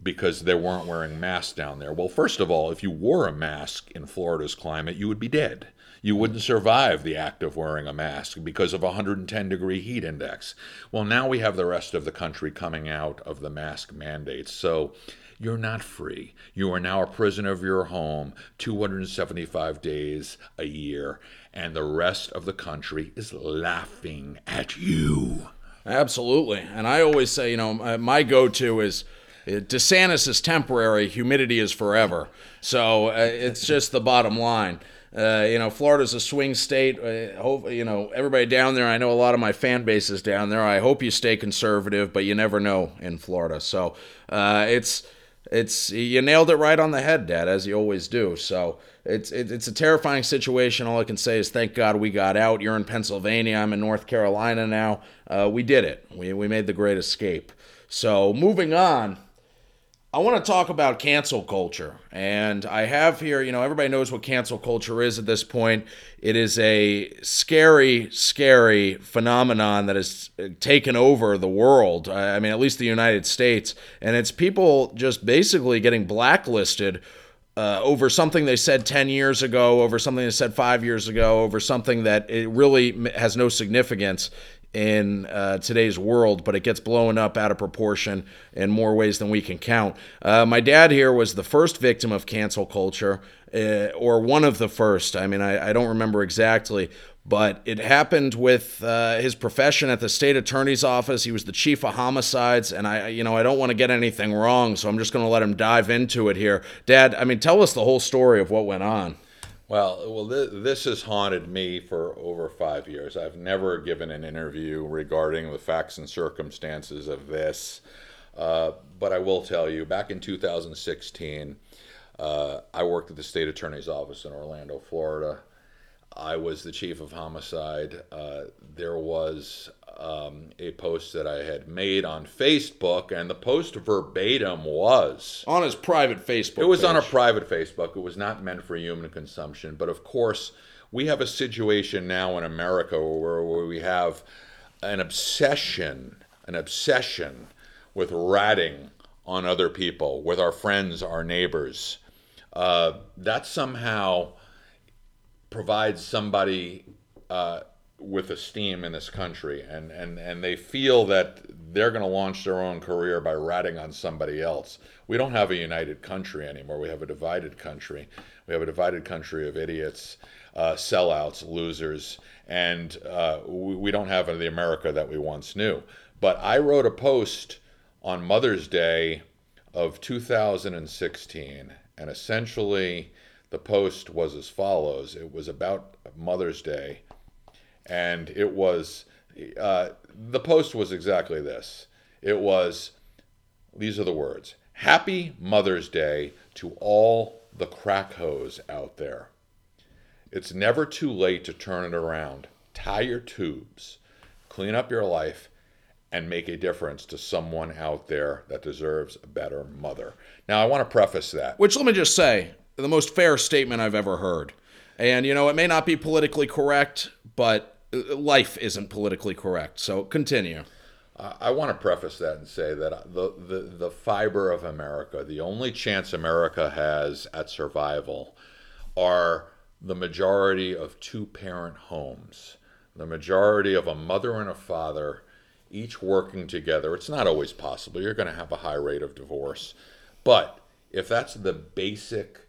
because they weren't wearing masks down there. Well, first of all, if you wore a mask in Florida's climate, you would be dead you wouldn't survive the act of wearing a mask because of a 110 degree heat index. Well, now we have the rest of the country coming out of the mask mandates. So you're not free. You are now a prisoner of your home 275 days a year, and the rest of the country is laughing at you. Absolutely. And I always say, you know, my go to is. DeSantis is temporary, humidity is forever. So uh, it's just the bottom line. Uh, you know, Florida's a swing state. Uh, hope, you know, everybody down there, I know a lot of my fan base is down there. I hope you stay conservative, but you never know in Florida. So uh, it's it's you nailed it right on the head, Dad, as you always do. So it's it's a terrifying situation. All I can say is thank God we got out. You're in Pennsylvania. I'm in North Carolina now. Uh, we did it. We we made the great escape. So moving on. I want to talk about cancel culture. And I have here, you know, everybody knows what cancel culture is at this point. It is a scary, scary phenomenon that has taken over the world. I mean, at least the United States. And it's people just basically getting blacklisted uh, over something they said 10 years ago, over something they said five years ago, over something that it really has no significance in uh, today's world, but it gets blown up out of proportion in more ways than we can count. Uh, my dad here was the first victim of cancel culture, uh, or one of the first. I mean, I, I, don't remember exactly, but it happened with uh, his profession at the state attorney's office. He was the chief of homicides, and I, you know, I don't want to get anything wrong, so I'm just going to let him dive into it here. Dad, I mean, tell us the whole story of what went on. Well, well, th- this has haunted me for over five years. I've never given an interview regarding the facts and circumstances of this, uh, but I will tell you. Back in 2016, uh, I worked at the state attorney's office in Orlando, Florida. I was the chief of homicide. Uh, there was um, a post that I had made on Facebook, and the post verbatim was on his private Facebook. It was page. on a private Facebook. It was not meant for human consumption. But of course, we have a situation now in America where, where we have an obsession, an obsession with ratting on other people, with our friends, our neighbors. Uh, that somehow provides somebody. Uh, with esteem in this country, and, and, and they feel that they're going to launch their own career by ratting on somebody else. We don't have a united country anymore. We have a divided country. We have a divided country of idiots, uh, sellouts, losers, and uh, we, we don't have the America that we once knew. But I wrote a post on Mother's Day of 2016, and essentially the post was as follows it was about Mother's Day and it was uh, the post was exactly this. It was these are the words: "Happy Mother's Day to all the crack out there. It's never too late to turn it around. Tie your tubes, clean up your life." And make a difference to someone out there that deserves a better mother. Now, I want to preface that. Which, let me just say, the most fair statement I've ever heard. And, you know, it may not be politically correct, but life isn't politically correct. So continue. I want to preface that and say that the, the, the fiber of America, the only chance America has at survival, are the majority of two parent homes, the majority of a mother and a father, each working together. It's not always possible. You're going to have a high rate of divorce. But if that's the basic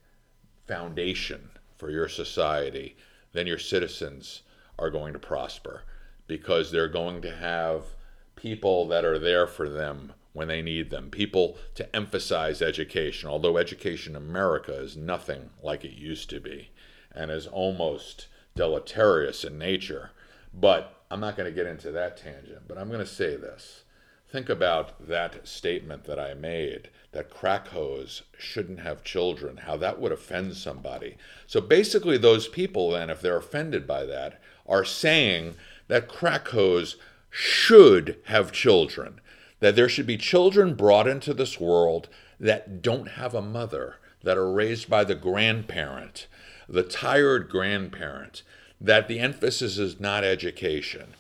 foundation for your society, then your citizens are going to prosper because they're going to have people that are there for them when they need them, people to emphasize education, although education in America is nothing like it used to be and is almost deleterious in nature. But I'm not going to get into that tangent, but I'm going to say this. Think about that statement that I made that crack hoes shouldn't have children, how that would offend somebody. So basically, those people, then, if they're offended by that, are saying that crack hoes should have children, that there should be children brought into this world that don't have a mother, that are raised by the grandparent, the tired grandparent, that the emphasis is not education,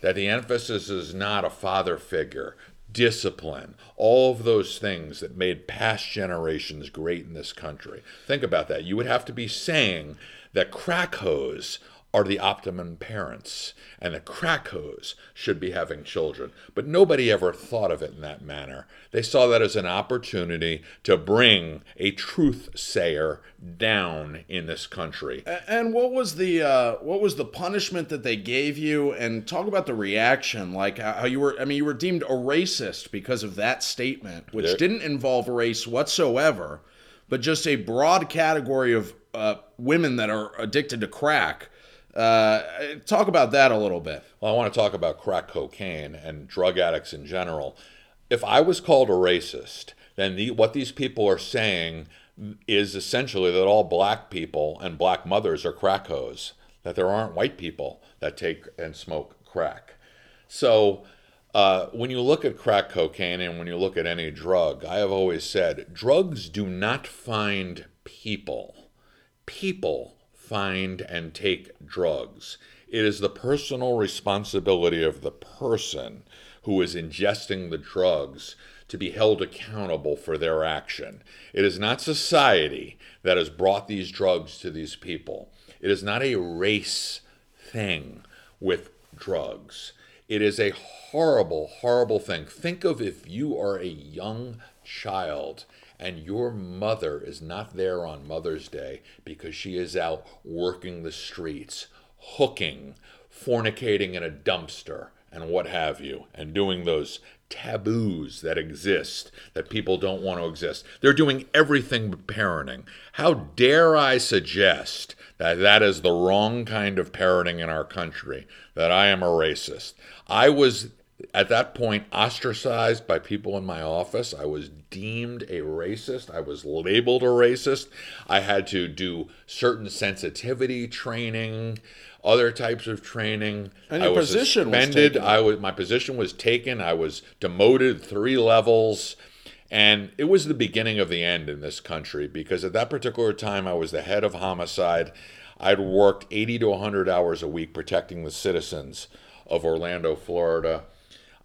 that the emphasis is not a father figure, discipline, all of those things that made past generations great in this country. Think about that. You would have to be saying that crack hoes are the optimum parents, and the crack hoes should be having children. But nobody ever thought of it in that manner. They saw that as an opportunity to bring a truth sayer down in this country. And what was the uh, what was the punishment that they gave you? And talk about the reaction, like how you were. I mean, you were deemed a racist because of that statement, which there, didn't involve race whatsoever, but just a broad category of uh, women that are addicted to crack uh, talk about that a little bit. Well, I want to talk about crack cocaine and drug addicts in general. If I was called a racist, then the, what these people are saying is essentially that all black people and black mothers are crack hoes, that there aren't white people that take and smoke crack. So Uh, when you look at crack cocaine and when you look at any drug, I have always said drugs do not find people. People find and take drugs. It is the personal responsibility of the person who is ingesting the drugs to be held accountable for their action. It is not society that has brought these drugs to these people. It is not a race thing with drugs. It is a horrible, horrible thing. Think of if you are a young child and your mother is not there on Mother's Day because she is out working the streets, hooking, fornicating in a dumpster, and what have you, and doing those taboos that exist that people don't want to exist. They're doing everything but parenting. How dare I suggest that that is the wrong kind of parenting in our country, that I am a racist. I was at that point ostracized by people in my office. I was deemed a racist. I was labeled a racist. I had to do certain sensitivity training other types of training. And your I was position was suspended. taken. I was my position was taken. I was demoted three levels. And it was the beginning of the end in this country because at that particular time I was the head of homicide. I'd worked 80 to 100 hours a week protecting the citizens of Orlando, Florida.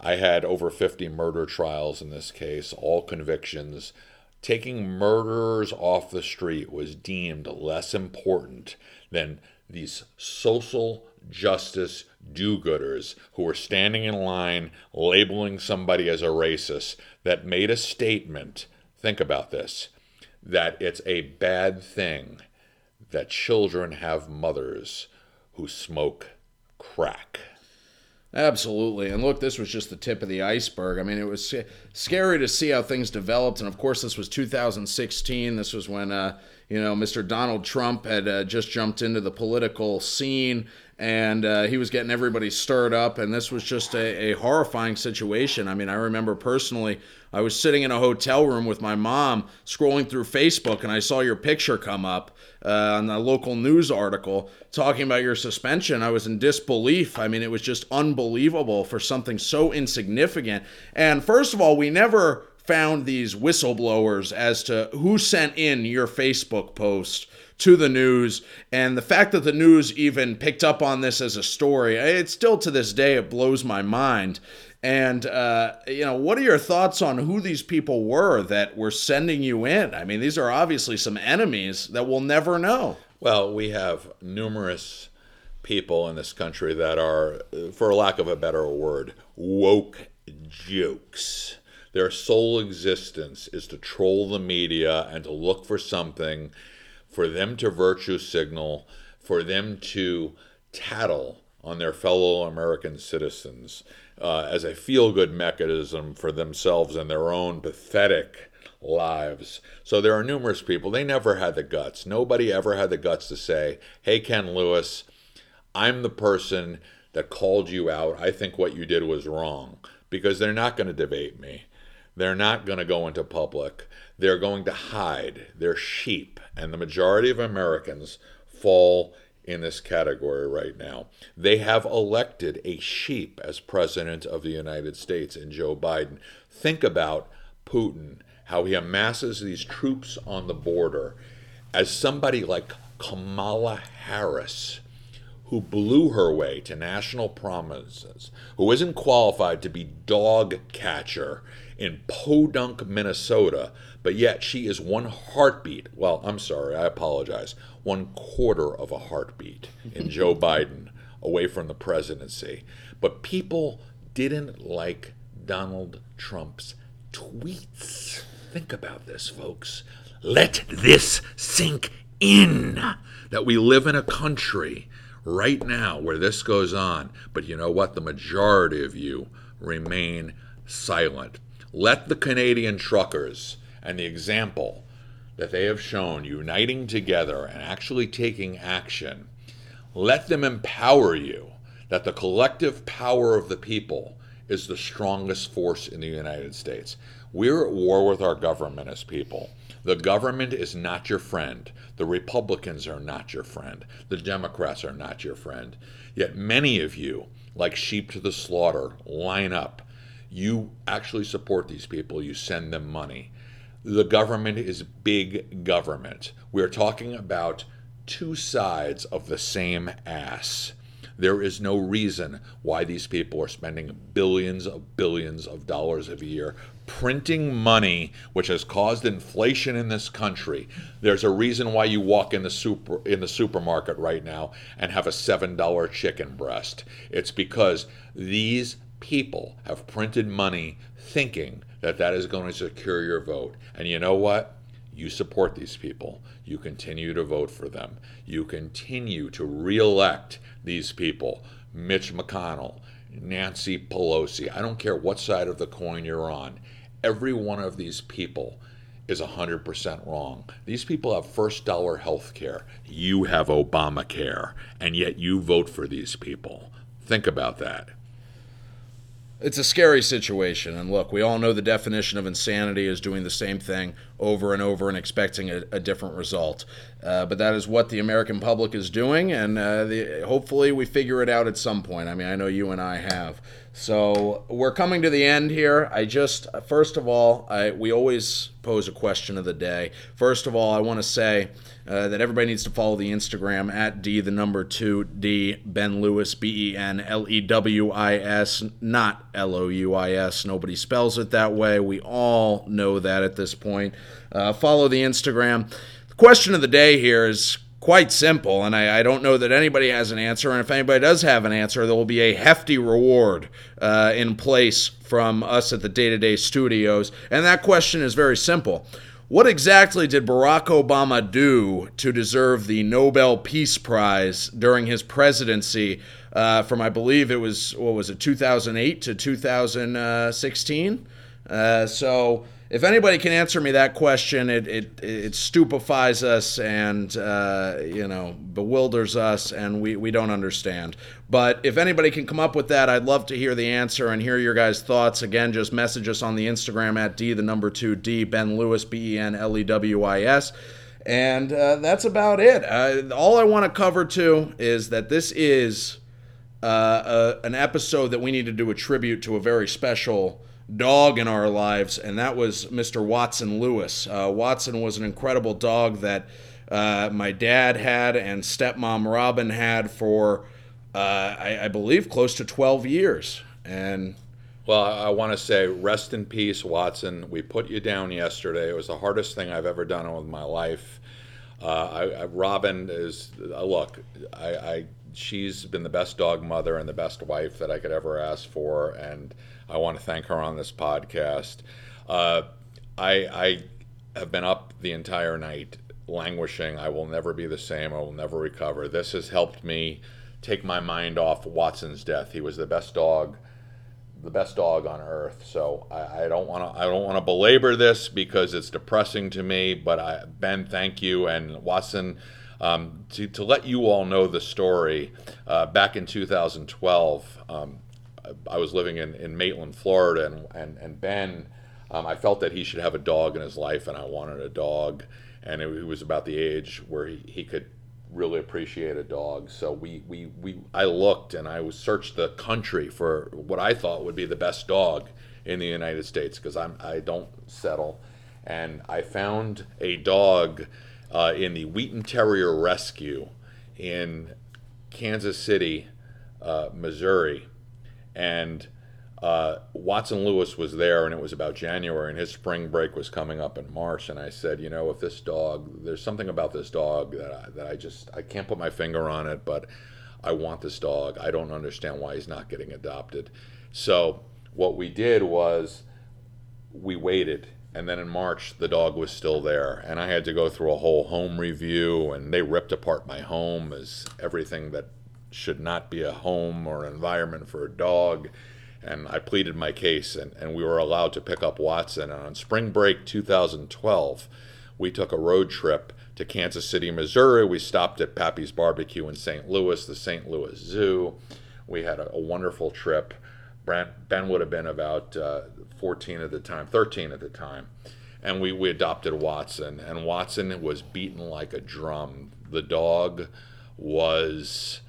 I had over 50 murder trials in this case, all convictions. Taking murderers off the street was deemed less important than these social justice do gooders who were standing in line labeling somebody as a racist that made a statement. Think about this that it's a bad thing that children have mothers who smoke crack. Absolutely. And look, this was just the tip of the iceberg. I mean, it was scary to see how things developed. And of course, this was 2016. This was when, uh, you know, Mr. Donald Trump had uh, just jumped into the political scene and uh, he was getting everybody stirred up. And this was just a, a horrifying situation. I mean, I remember personally, I was sitting in a hotel room with my mom scrolling through Facebook and I saw your picture come up uh, on the local news article talking about your suspension. I was in disbelief. I mean, it was just unbelievable for something so insignificant. And first of all, we never found these whistleblowers as to who sent in your Facebook post to the news and the fact that the news even picked up on this as a story it still to this day it blows my mind. And uh, you know what are your thoughts on who these people were that were sending you in? I mean these are obviously some enemies that we'll never know. Well, we have numerous people in this country that are, for lack of a better word, woke jokes. Their sole existence is to troll the media and to look for something for them to virtue signal, for them to tattle on their fellow American citizens uh, as a feel good mechanism for themselves and their own pathetic lives. So there are numerous people, they never had the guts. Nobody ever had the guts to say, hey, Ken Lewis, I'm the person that called you out. I think what you did was wrong because they're not going to debate me. They're not going to go into public. They're going to hide. They're sheep. And the majority of Americans fall in this category right now. They have elected a sheep as president of the United States in Joe Biden. Think about Putin, how he amasses these troops on the border as somebody like Kamala Harris who blew her way to national prominence, who isn't qualified to be dog catcher in Podunk, Minnesota, but yet she is one heartbeat. Well, I'm sorry, I apologize. One quarter of a heartbeat in <laughs> Joe Biden away from the presidency. But people didn't like Donald Trump's tweets. Think about this, folks. Let this sink in that we live in a country right now where this goes on. But you know what? The majority of you remain silent. Let the Canadian truckers and the example that they have shown uniting together and actually taking action, let them empower you that the collective power of the people is the strongest force in the United States. We're at war with our government as people. The government is not your friend. The Republicans are not your friend. The Democrats are not your friend. Yet many of you, like sheep to the slaughter, line up You actually support these people, you send them money. The government is big government. We're talking about two sides of the same ass. There is no reason why these people are spending billions of billions of dollars a year printing money, which has caused inflation in this country. There's a reason why you walk in the super in the supermarket right now and have a seven dollar chicken breast. It's because these people have printed money thinking that that is going to secure your vote. And you know what? You support these people. You continue to vote for them. You continue to reelect these people. Mitch McConnell, Nancy Pelosi. I don't care what side of the coin you're on. Every one of these people is 100% wrong. These people have first dollar health care. You have Obamacare, and yet you vote for these people. Think about that it's a scary situation. And look, we all know the definition of insanity is doing the same thing over and over and expecting a, a different result. Uh, but that is what the American public is doing, and uh, the, hopefully we figure it out at some point. I mean, I know you and I have. So we're coming to the end here. I just, first of all, I, we always pose a question of the day. First of all, I want to say uh, that everybody needs to follow the Instagram at D, the number two D, Ben Lewis, B E N L E W I S, not L O U I S. Nobody spells it that way. We all know that at this point. Uh, follow the Instagram. The question of the day here is quite simple, and I, I, don't know that anybody has an answer. And if anybody does have an answer, there will be a hefty reward uh, in place from us at the Day to Day Studios. And that question is very simple. What exactly did Barack Obama do to deserve the Nobel Peace Prize during his presidency uh, from, I believe it was, what was it, 2008 to 2016? Uh, so if anybody can answer me that question, it it, it stupefies us and uh, you know bewilders us, and we, we don't understand. But if anybody can come up with that, I'd love to hear the answer and hear your guys' thoughts. Again, just message us on the Instagram at d the number two d Ben Lewis B E N L E W I S. And uh, that's about it. Uh, all I want to cover too is that this is uh, an episode that we need to do a tribute to a very special dog in our lives, and that was Mr. Watson Lewis. Uh, Watson was an incredible dog that uh, my dad had and stepmom Robin had for, uh, I, I, believe, close to 12 years. And well, I want to say, rest in peace, Watson. We put you down yesterday. It was the hardest thing I've ever done with my life. Uh, I, I, Robin is uh, look. I, she's been the best dog mother and the best wife that I could ever ask for, and I want to thank her on this podcast. Uh, I, I have been up the entire night languishing. I will never be the same. I will never recover. This has helped me take my mind off Watson's death. He was the best dog, the best dog on earth. So I, I don't want to. I don't want to belabor this because it's depressing to me. But I, Ben, thank you, and Watson. Um, to, to let you all know the story, uh, back in 2012, um, I was living in, in Maitland, Florida, and, and, and Ben, um, I felt that he should have a dog in his life, and I wanted a dog. And it, it was about the age where he, he could really appreciate a dog. So we, we, we I looked and I searched the country for what I thought would be the best dog in the United States because I'm I don't settle, and I found a dog uh, in the Wheaten Terrier Rescue in Kansas City, uh, Missouri and uh, Watson Lewis was there, and it was about January, and his spring break was coming up in March. And I said, you know, if this dog, there's something about this dog that I, that I just I can't put my finger on it, but I want this dog. I don't understand why he's not getting adopted. So what we did was we waited, and then in March the dog was still there, and I had to go through a whole home review, and they ripped apart my home as everything that should not be a home or environment for a dog. And I pleaded my case, and, and we were allowed to pick up Watson. And on spring break 2012, we took a road trip to Kansas City, Missouri. We stopped at Pappy's Barbecue in St. Louis, the St. Louis Zoo. We had a, a wonderful trip. Brent, ben would have been about uh, 14 at the time, 13 at the time. And we, we adopted Watson, and Watson was beaten like a drum. The dog was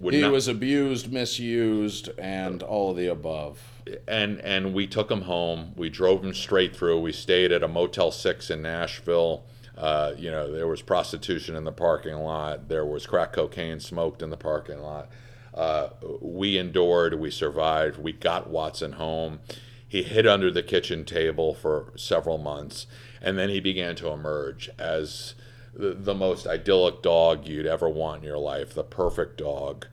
would He not, was abused, misused, and all of the above. and and we took him home. We drove him straight through. We stayed at a Motel Six in Nashville. Uh, you know, there was prostitution in the parking lot. There was crack cocaine smoked in the parking lot. Uh, we endured. We survived. We got Watson home. He hid under the kitchen table for several months, and then he began to emerge as the, the most idyllic dog you'd ever want in your life, the perfect dog.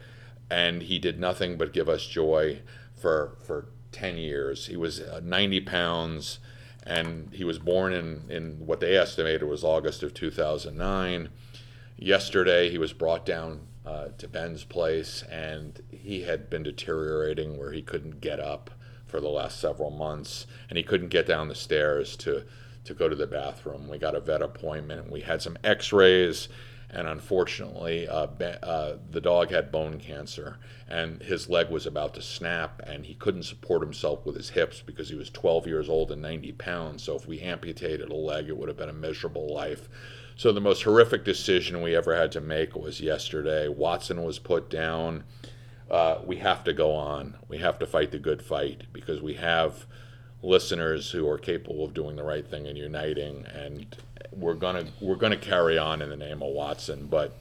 And he did nothing but give us joy for for 10 years. He was uh, 90 pounds, and he was born in, in what they estimated was August of 2009. Yesterday, he was brought down uh, to Ben's place, and he had been deteriorating where he couldn't get up for the last several months, and he couldn't get down the stairs to, to go to the bathroom. We got a vet appointment. We had some x rays, and unfortunately, uh, uh, the dog had bone cancer, and his leg was about to snap, and he couldn't support himself with his hips because he was 12 years old and 90 pounds. So, if we amputated a leg, it would have been a miserable life. So, the most horrific decision we ever had to make was yesterday. Watson was put down. Uh, we have to go on. We have to fight the good fight because we have listeners who are capable of doing the right thing and uniting, and we're gonna we're gonna carry on in the name of Watson. But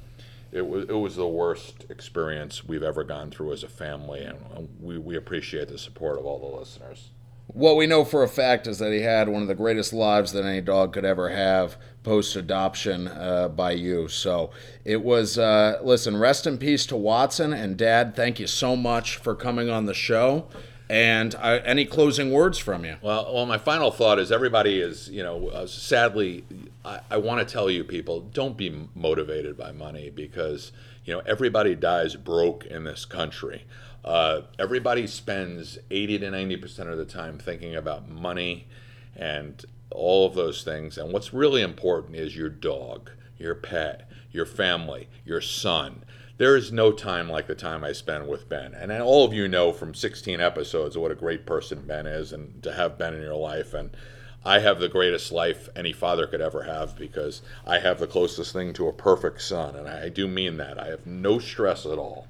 it was it was the worst experience we've ever gone through as a family, and we, we appreciate the support of all the listeners. What we know for a fact is that he had one of the greatest lives that any dog could ever have post adoption uh, by you. So it was, uh, listen, rest in peace to Watson. And Dad, thank you so much for coming on the show. And uh, any closing words from you? Well, well, my final thought is everybody is, you know, uh, sadly, I, I want to tell you people don't be motivated by money because, you know, everybody dies broke in this country. Uh, everybody spends 80 to 90% of the time thinking about money and all of those things. And what's really important is your dog, your pet, your family, your son there is no time like the time I spend with Ben. And all of you know from 16 episodes what a great person Ben is and to have Ben in your life. And I have the greatest life any father could ever have because I have the closest thing to a perfect son. And I do mean that. I have no stress at all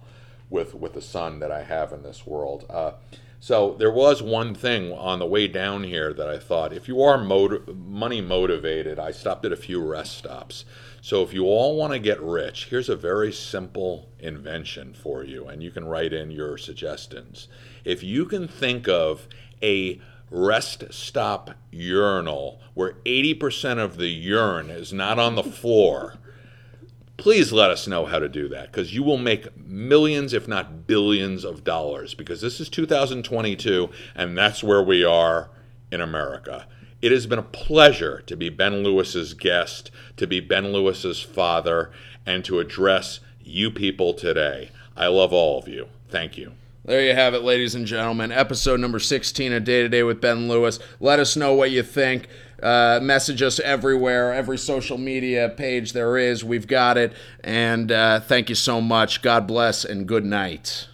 with, with the son that I have in this world. Uh, so there was one thing on the way down here that I thought if you are motiv- money motivated, I stopped at a few rest stops. So if you all want to get rich, here's a very simple invention for you, and you can write in your suggestions. If you can think of a rest stop urinal where 80% of the urine is not on the floor, please let us know how to do that because you will make millions, if not billions, of dollars because this is 2022 and that's where we are in America. It has been a pleasure to be Ben Lewis's guest, to be Ben Lewis's father, and to address you people today. I love all of you. Thank you. There you have it, ladies and gentlemen. Episode number 16 of Day to Day with Ben Lewis. Let us know what you think. Uh, message us everywhere, every social media page there is. We've got it. And uh, thank you so much. God bless and good night.